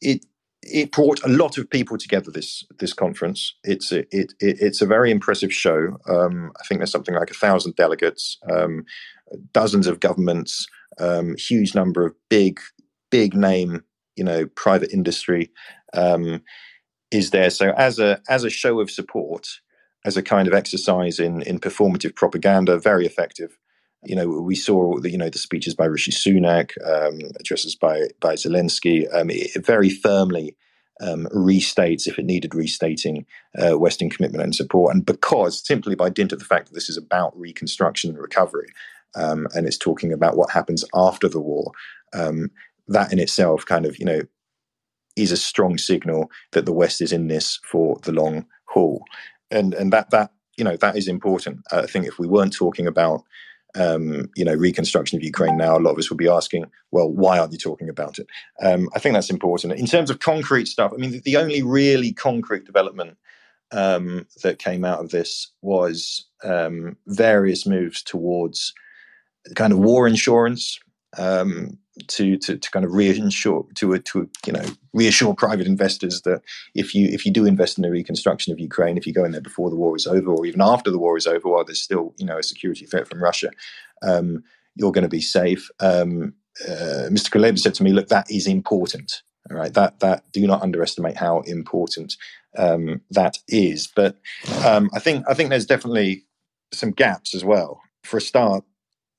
it it brought a lot of people together. This this conference. It's a, it, it it's a very impressive show. Um, I think there's something like a thousand delegates, um, dozens of governments, um, huge number of big big name, you know, private industry um, is there. So as a as a show of support as a kind of exercise in in performative propaganda, very effective. You know, we saw the you know the speeches by Rishi Sunak, um, addresses by by Zelensky. Um, very firmly um, restates, if it needed restating, uh, Western commitment and support. And because simply by dint of the fact that this is about reconstruction and recovery, um, and it's talking about what happens after the war, um, that in itself kind of you know is a strong signal that the West is in this for the long haul and and that that you know that is important. I think if we weren't talking about um, you know reconstruction of Ukraine now, a lot of us would be asking, well, why aren't you talking about it? Um, I think that's important. In terms of concrete stuff, I mean, the, the only really concrete development um, that came out of this was um, various moves towards kind of war insurance. Um, to, to to kind of reassure to to you know reassure private investors that if you if you do invest in the reconstruction of Ukraine, if you go in there before the war is over or even after the war is over, while there's still you know a security threat from Russia, um, you're going to be safe. Um, uh, Mr. Kuleba said to me, "Look, that is important. All right, that that do not underestimate how important um, that is." But um, I think I think there's definitely some gaps as well. For a start,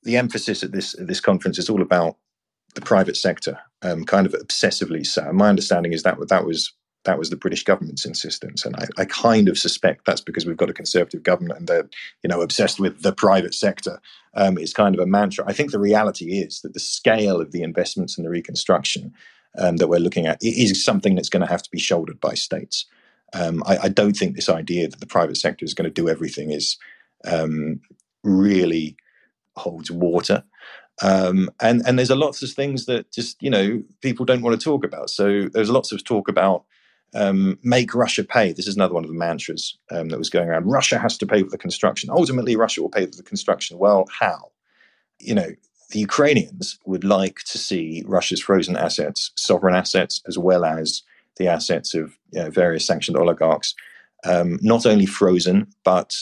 the emphasis at this at this conference is all about the private sector, um, kind of obsessively so. My understanding is that that was that was the British government's insistence, and I, I, kind of suspect that's because we've got a conservative government and they're you know obsessed with the private sector. Um, it's kind of a mantra. I think the reality is that the scale of the investments in the reconstruction um, that we're looking at is something that's going to have to be shouldered by states. Um, I, I, don't think this idea that the private sector is going to do everything is um, really holds water. Um, and and there's a lots of things that just you know people don't want to talk about. So there's lots of talk about um, make Russia pay. This is another one of the mantras um, that was going around. Russia has to pay for the construction. Ultimately, Russia will pay for the construction. Well, how? You know, the Ukrainians would like to see Russia's frozen assets, sovereign assets, as well as the assets of you know, various sanctioned oligarchs, um, not only frozen but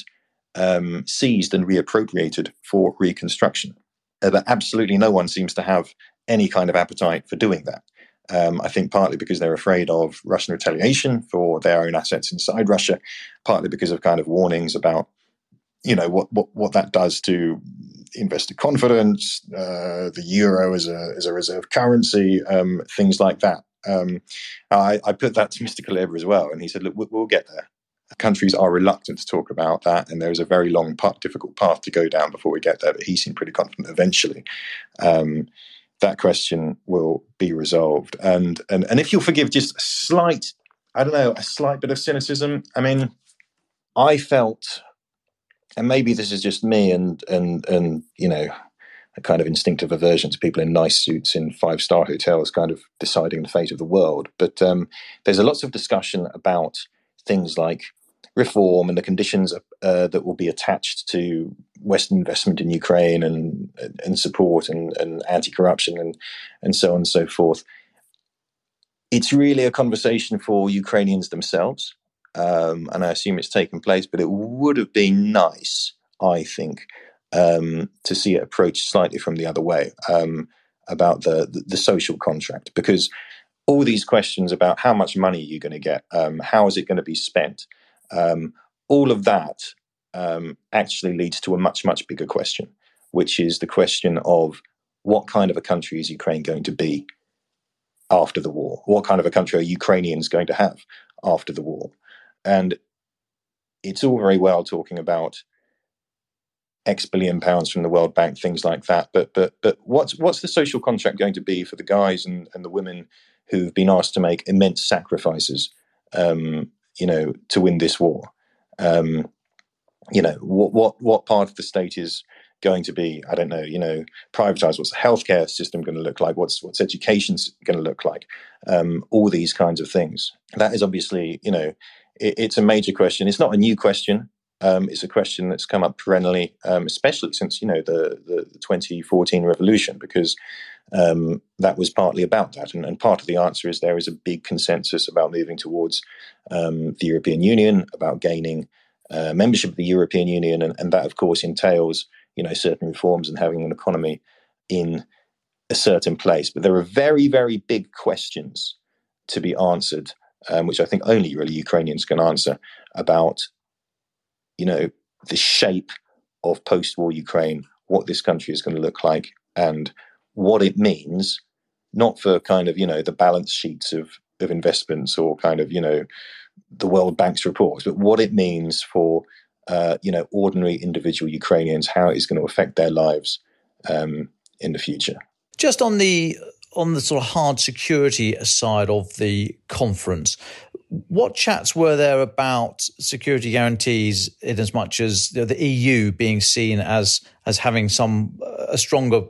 um, seized and reappropriated for reconstruction. Uh, but absolutely no one seems to have any kind of appetite for doing that. Um, I think partly because they're afraid of Russian retaliation for their own assets inside Russia, partly because of kind of warnings about, you know, what what, what that does to investor confidence, uh, the euro as a as a reserve currency, um, things like that. Um, I, I, put that to Mr. Kuleba as well, and he said, "Look, we'll get there." Countries are reluctant to talk about that, and there is a very long, difficult path to go down before we get there. But he seemed pretty confident eventually um, that question will be resolved. And and and if you'll forgive just a slight, I don't know, a slight bit of cynicism. I mean, I felt, and maybe this is just me, and and and you know. A kind of instinctive aversion to people in nice suits in five star hotels, kind of deciding the fate of the world. But um, there's a lots of discussion about things like reform and the conditions uh, that will be attached to Western investment in Ukraine and and support and, and anti-corruption and and so on and so forth. It's really a conversation for Ukrainians themselves, um, and I assume it's taken place. But it would have been nice, I think, um, to see it approached slightly from the other way um, about the, the, the social contract, because all these questions about how much money are you going to get, um, how is it going to be spent, um, all of that um, actually leads to a much, much bigger question, which is the question of what kind of a country is Ukraine going to be after the war? What kind of a country are Ukrainians going to have after the war? And it's all very well talking about X billion pounds from the World Bank, things like that. But but but what's what's the social contract going to be for the guys and, and the women who've been asked to make immense sacrifices um, you know, to win this war. Um, you know, what what what part of the state is going to be? I don't know. You know, privatized. What's the healthcare system going to look like? What's what's education going to look like? Um, all these kinds of things. That is obviously, you know, it, it's a major question. It's not a new question. Um, it's a question that's come up perennially, um, especially since you know the, the, the 2014 revolution, because um, that was partly about that. And, and, part of the answer is there is a big consensus about moving towards um, the European Union, about gaining uh, membership of the European Union, and, and, that, of course, entails you know certain reforms and having an economy in a certain place. But there are very, very big questions to be answered, um, which I think only really Ukrainians can answer about, you know, the shape of post-war Ukraine, what this country is going to look like, and what it means, not for kind of, you know, the balance sheets of, of investments or kind of, you know, the World Bank's reports, but what it means for, uh, you know, ordinary individual Ukrainians, how it is going to affect their lives um, in the future. Just on the on the sort of hard security side of the conference, what chats were there about security guarantees in as much as the EU being seen as as having some a stronger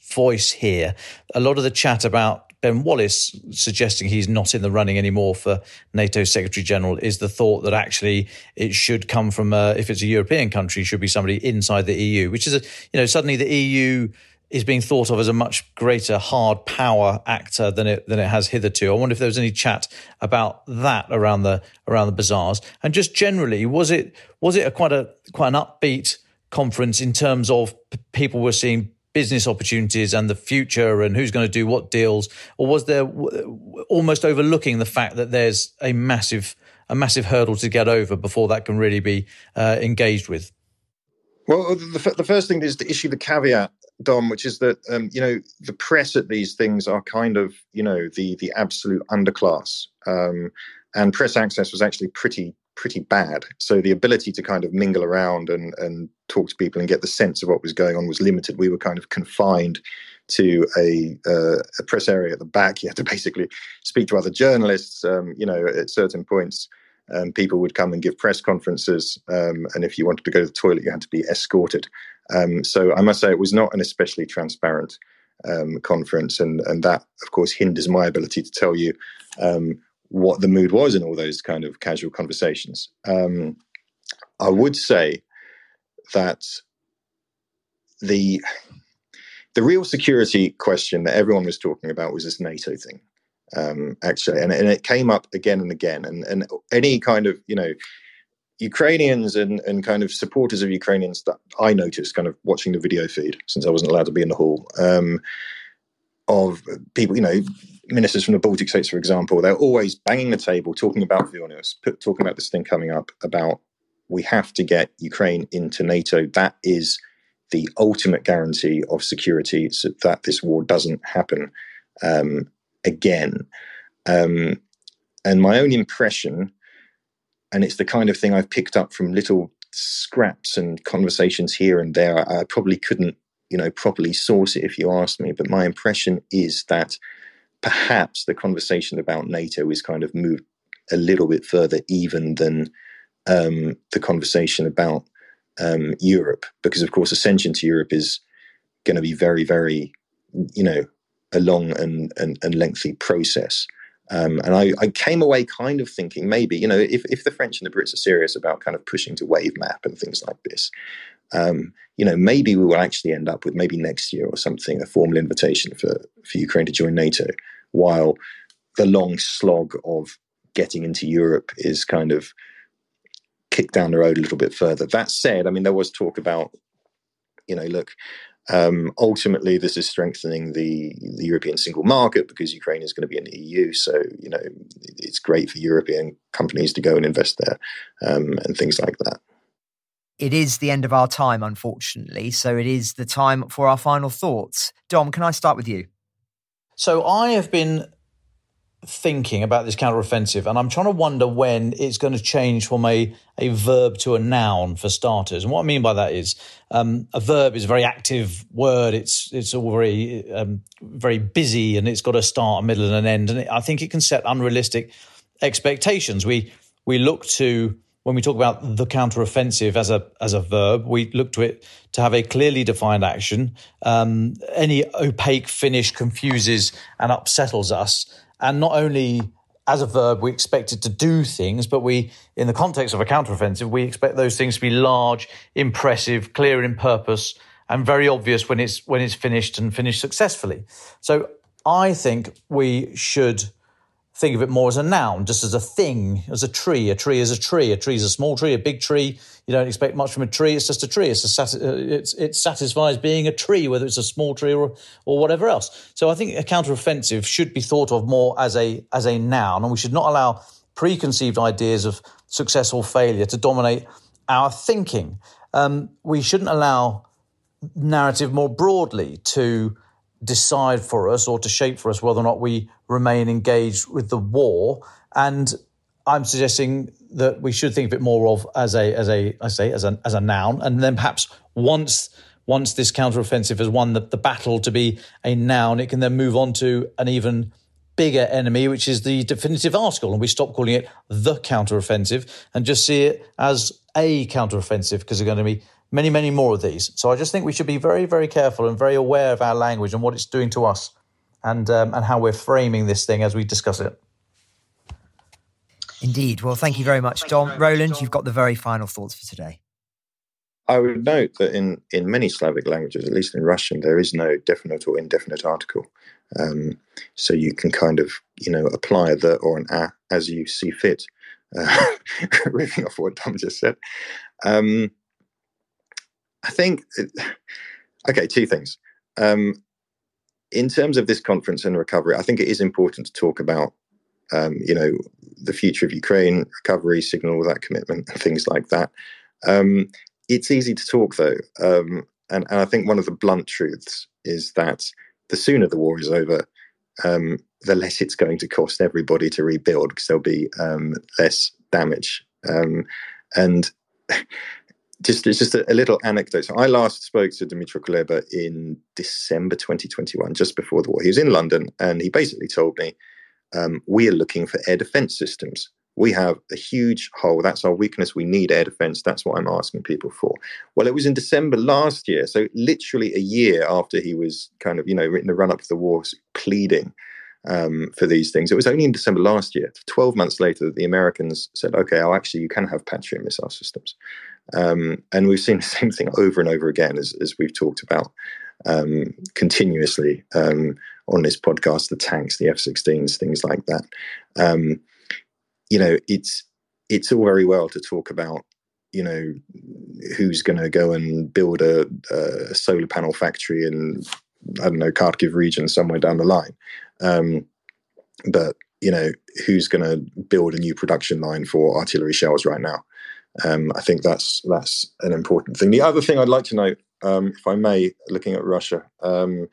voice here. A lot of the chat about Ben Wallace suggesting he's not in the running anymore for NATO Secretary General is the thought that actually it should come from, a, if it's a European country, should be somebody inside the EU, which is, a, you know, suddenly the EU is being thought of as a much greater hard power actor than it than it has hitherto. I wonder if there was any chat about that around the around the bazaars, and just generally, was it was it a quite a quite an upbeat conference in terms of people were seeing business opportunities and the future and who's going to do what deals, or was there almost overlooking the fact that there's a massive a massive hurdle to get over before that can really be uh, engaged with? Well, the, the, first thing is to issue the caveat, Dom, which is that um, you know the press at these things are kind of you know the the absolute underclass, um, and press access was actually pretty pretty bad. So the ability to kind of mingle around and and talk to people and get the sense of what was going on was limited. We were kind of confined to a, uh, a press area at the back. You had to <laughs> basically speak to other journalists. Um, you know, at certain points, um, people would come and give press conferences, um, and if you wanted to go to the toilet, you had to be escorted. Um, so I must say, it was not an especially transparent um, conference, and and that, of course, hinders my ability to tell you um, what the mood was in all those kind of casual conversations. I would say that the the real security question that everyone was talking about was this NATO thing um, actually, and, and it came up again and again. And, and any kind of you know Ukrainians and, and kind of supporters of Ukrainians that I noticed, kind of watching the video feed since I wasn't allowed to be in the hall, um, of people, you know, ministers from the Baltic states, for example, they're always banging the table, talking about Vilnius, talking about this thing coming up about we have to get Ukraine into NATO. That is the ultimate guarantee of security so that this war doesn't happen. Um, again. Um, and my own impression, and it's the kind of thing I've picked up from little scraps and conversations here and there. I probably couldn't, you know, properly source it if you asked me, but my impression is that perhaps the conversation about NATO is kind of moved a little bit further even than um, the conversation about um, Europe, because of course ascension to Europe is going to be very, very, you know, a long and, and, and lengthy process. Um, and I, I, came away kind of thinking maybe, you know, if, if the French and the Brits are serious about kind of pushing to waive MAP and things like this, um, you know, maybe we will actually end up with maybe next year or something, a formal invitation for, for Ukraine to join NATO, while the long slog of getting into Europe is kind of kicked down the road a little bit further. That said, I mean, there was talk about, you know, look, um, ultimately, this is strengthening the, the European single market because Ukraine is going to be in the EU. So, you know, it's great for European companies to go and invest there um, and things like that. It is the end of our time, unfortunately. So, it is the time for our final thoughts. Dom, can I start with you? So, I have been thinking about this counteroffensive, and I'm trying to wonder when it's going to change from a, a verb to a noun for starters. And what I mean by that is um, a verb is a very active word. It's it's all very um, very busy, and it's got a start, a middle, and an end. And it, I think it can set unrealistic expectations. We we look to when we talk about the counteroffensive as a as a verb, we look to it to have a clearly defined action. Um, any opaque finish confuses and upsettles us. And not only as a verb, we expect it to do things, but we, in the context of a counteroffensive, we expect those things to be large, impressive, clear in purpose, and very obvious when it's when it's finished and finished successfully. So I think we should think of it more as a noun, just as a thing, as a tree. A tree is a tree. A tree is a small tree, a big tree. You don't expect much from a tree. It's just a tree. It's a, uh, it's, it satisfies being a tree, whether it's a small tree or, or whatever else. So I think a counteroffensive should be thought of more as a, as a noun, and we should not allow preconceived ideas of success or failure to dominate our thinking. Um, we shouldn't allow narrative more broadly to decide for us or to shape for us whether or not we remain engaged with the war. And I'm suggesting that we should think of it more of as a as a I say as a as a noun, and then perhaps once once this counteroffensive has won the, the battle to be a noun, it can then move on to an even bigger enemy, which is the definitive article, and we stop calling it the counteroffensive and just see it as a counteroffensive because there are going to be many, many more of these. So I just think we should be very, very careful and very aware of our language and what it's doing to us and, um, and how we're framing this thing as we discuss it. Indeed. Well, thank you very much, Dom. Roland, you've got the very final thoughts for today. I would note that in, in many Slavic languages, at least in Russian, there is no definite or indefinite article. Um, so you can kind of, you know, apply the or an a as you see fit, uh, <laughs> riffing off what Dom just said. Um, I think, it, okay, two things. Um, in terms of this conference and recovery, I think it is important to talk about, um, you know, the future of Ukraine, recovery, signal that commitment, and things like that. Um, it's easy to talk though, um, and, and, I think one of the blunt truths is that the sooner the war is over, um, the less it's going to cost everybody to rebuild because there'll be um, less damage. Um, and <laughs> just just a, a, little anecdote. So I last spoke to Dmytro Kuleba in December 2021, just before the war. He was in London, and he basically told me, um, "We are looking for air defense systems." we have a huge hole. That's our weakness. We need air defense. That's what I'm asking people for. Well, it was in December last year. So, literally a year after he was kind of, you know, in the run up to the war, pleading um, for these things. It was only in December last year, 12 months later, that the Americans said, okay, oh, actually, you can have Patriot missile systems. Um, and we've seen the <laughs> same thing over and over again, as, as we've talked about um, continuously um, on this podcast the tanks, the F 16s, things like that. Um, you know, it's it's all very well to talk about you know who's going to go and build a, a, solar panel factory in I don't know Kharkiv region somewhere down the line, um, but you know who's going to build a new production line for artillery shells right now. Um, I think that's that's an important thing. The other thing I'd like to note, um, if I may, looking at Russia, um,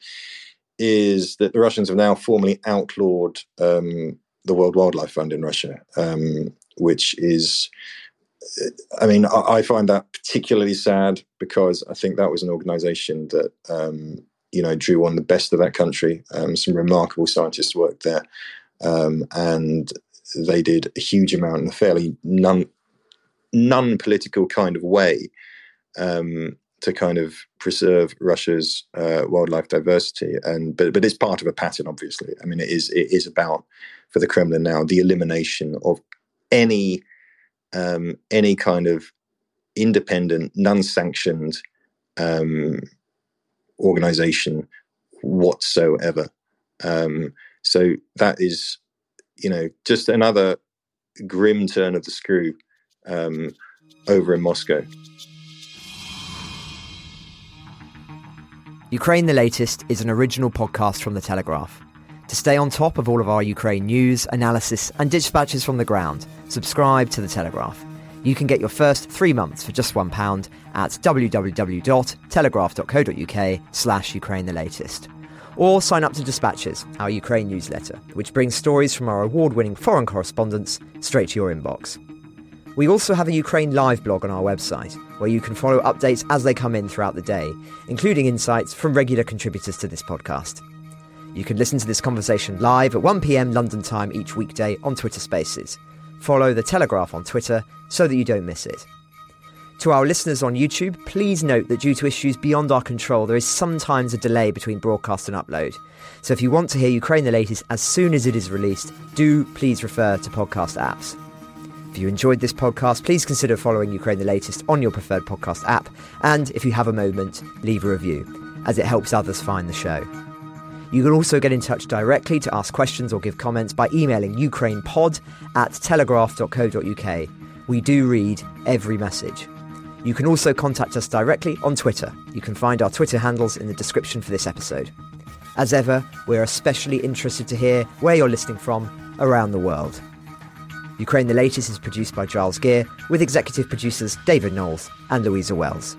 is that the Russians have now formally outlawed um, the World Wildlife Fund in Russia, um, which is, I mean, I, I, find that particularly sad because I think that was an organization that, um, you know, drew on the best of that country. Um, some remarkable scientists worked there. Um, and they did a huge amount in a fairly non, non-political kind of way um, to kind of preserve Russia's uh, wildlife diversity. And but but it's part of a pattern, obviously. I mean, it is it is about for the Kremlin now the elimination of any um, any kind of independent, non-sanctioned um, organization whatsoever. Um, so that is, you know, just another grim turn of the screw um, over in Moscow. Ukraine the Latest is an original podcast from The Telegraph. To stay on top of all of our Ukraine news, analysis, and dispatches from the ground, subscribe to The Telegraph. You can get your first three months for just £1 at www.telegraph.co.uk slash Ukraine the latest. Or sign up to Dispatches, our Ukraine newsletter, which brings stories from our award-winning foreign correspondents straight to your inbox. We also have a Ukraine Live blog on our website, where you can follow updates as they come in throughout the day, including insights from regular contributors to this podcast. You can listen to this conversation live at 1pm London time each weekday on Twitter Spaces. Follow The Telegraph on Twitter so that you don't miss it. To our listeners on YouTube, please note that due to issues beyond our control, there is sometimes a delay between broadcast and upload. So if you want to hear Ukraine the latest as soon as it is released, do please refer to podcast apps. If you enjoyed this podcast, please consider following Ukraine the latest on your preferred podcast app. And if you have a moment, leave a review, as it helps others find the show. You can also get in touch directly to ask questions or give comments by emailing ukrainepod at telegraph.co.uk. We do read every message. You can also contact us directly on Twitter. You can find our Twitter handles in the description for this episode. As ever, we're especially interested to hear where you're listening from around the world. Ukraine the Latest is produced by Giles Gear with executive producers David Knowles and Louisa Wells.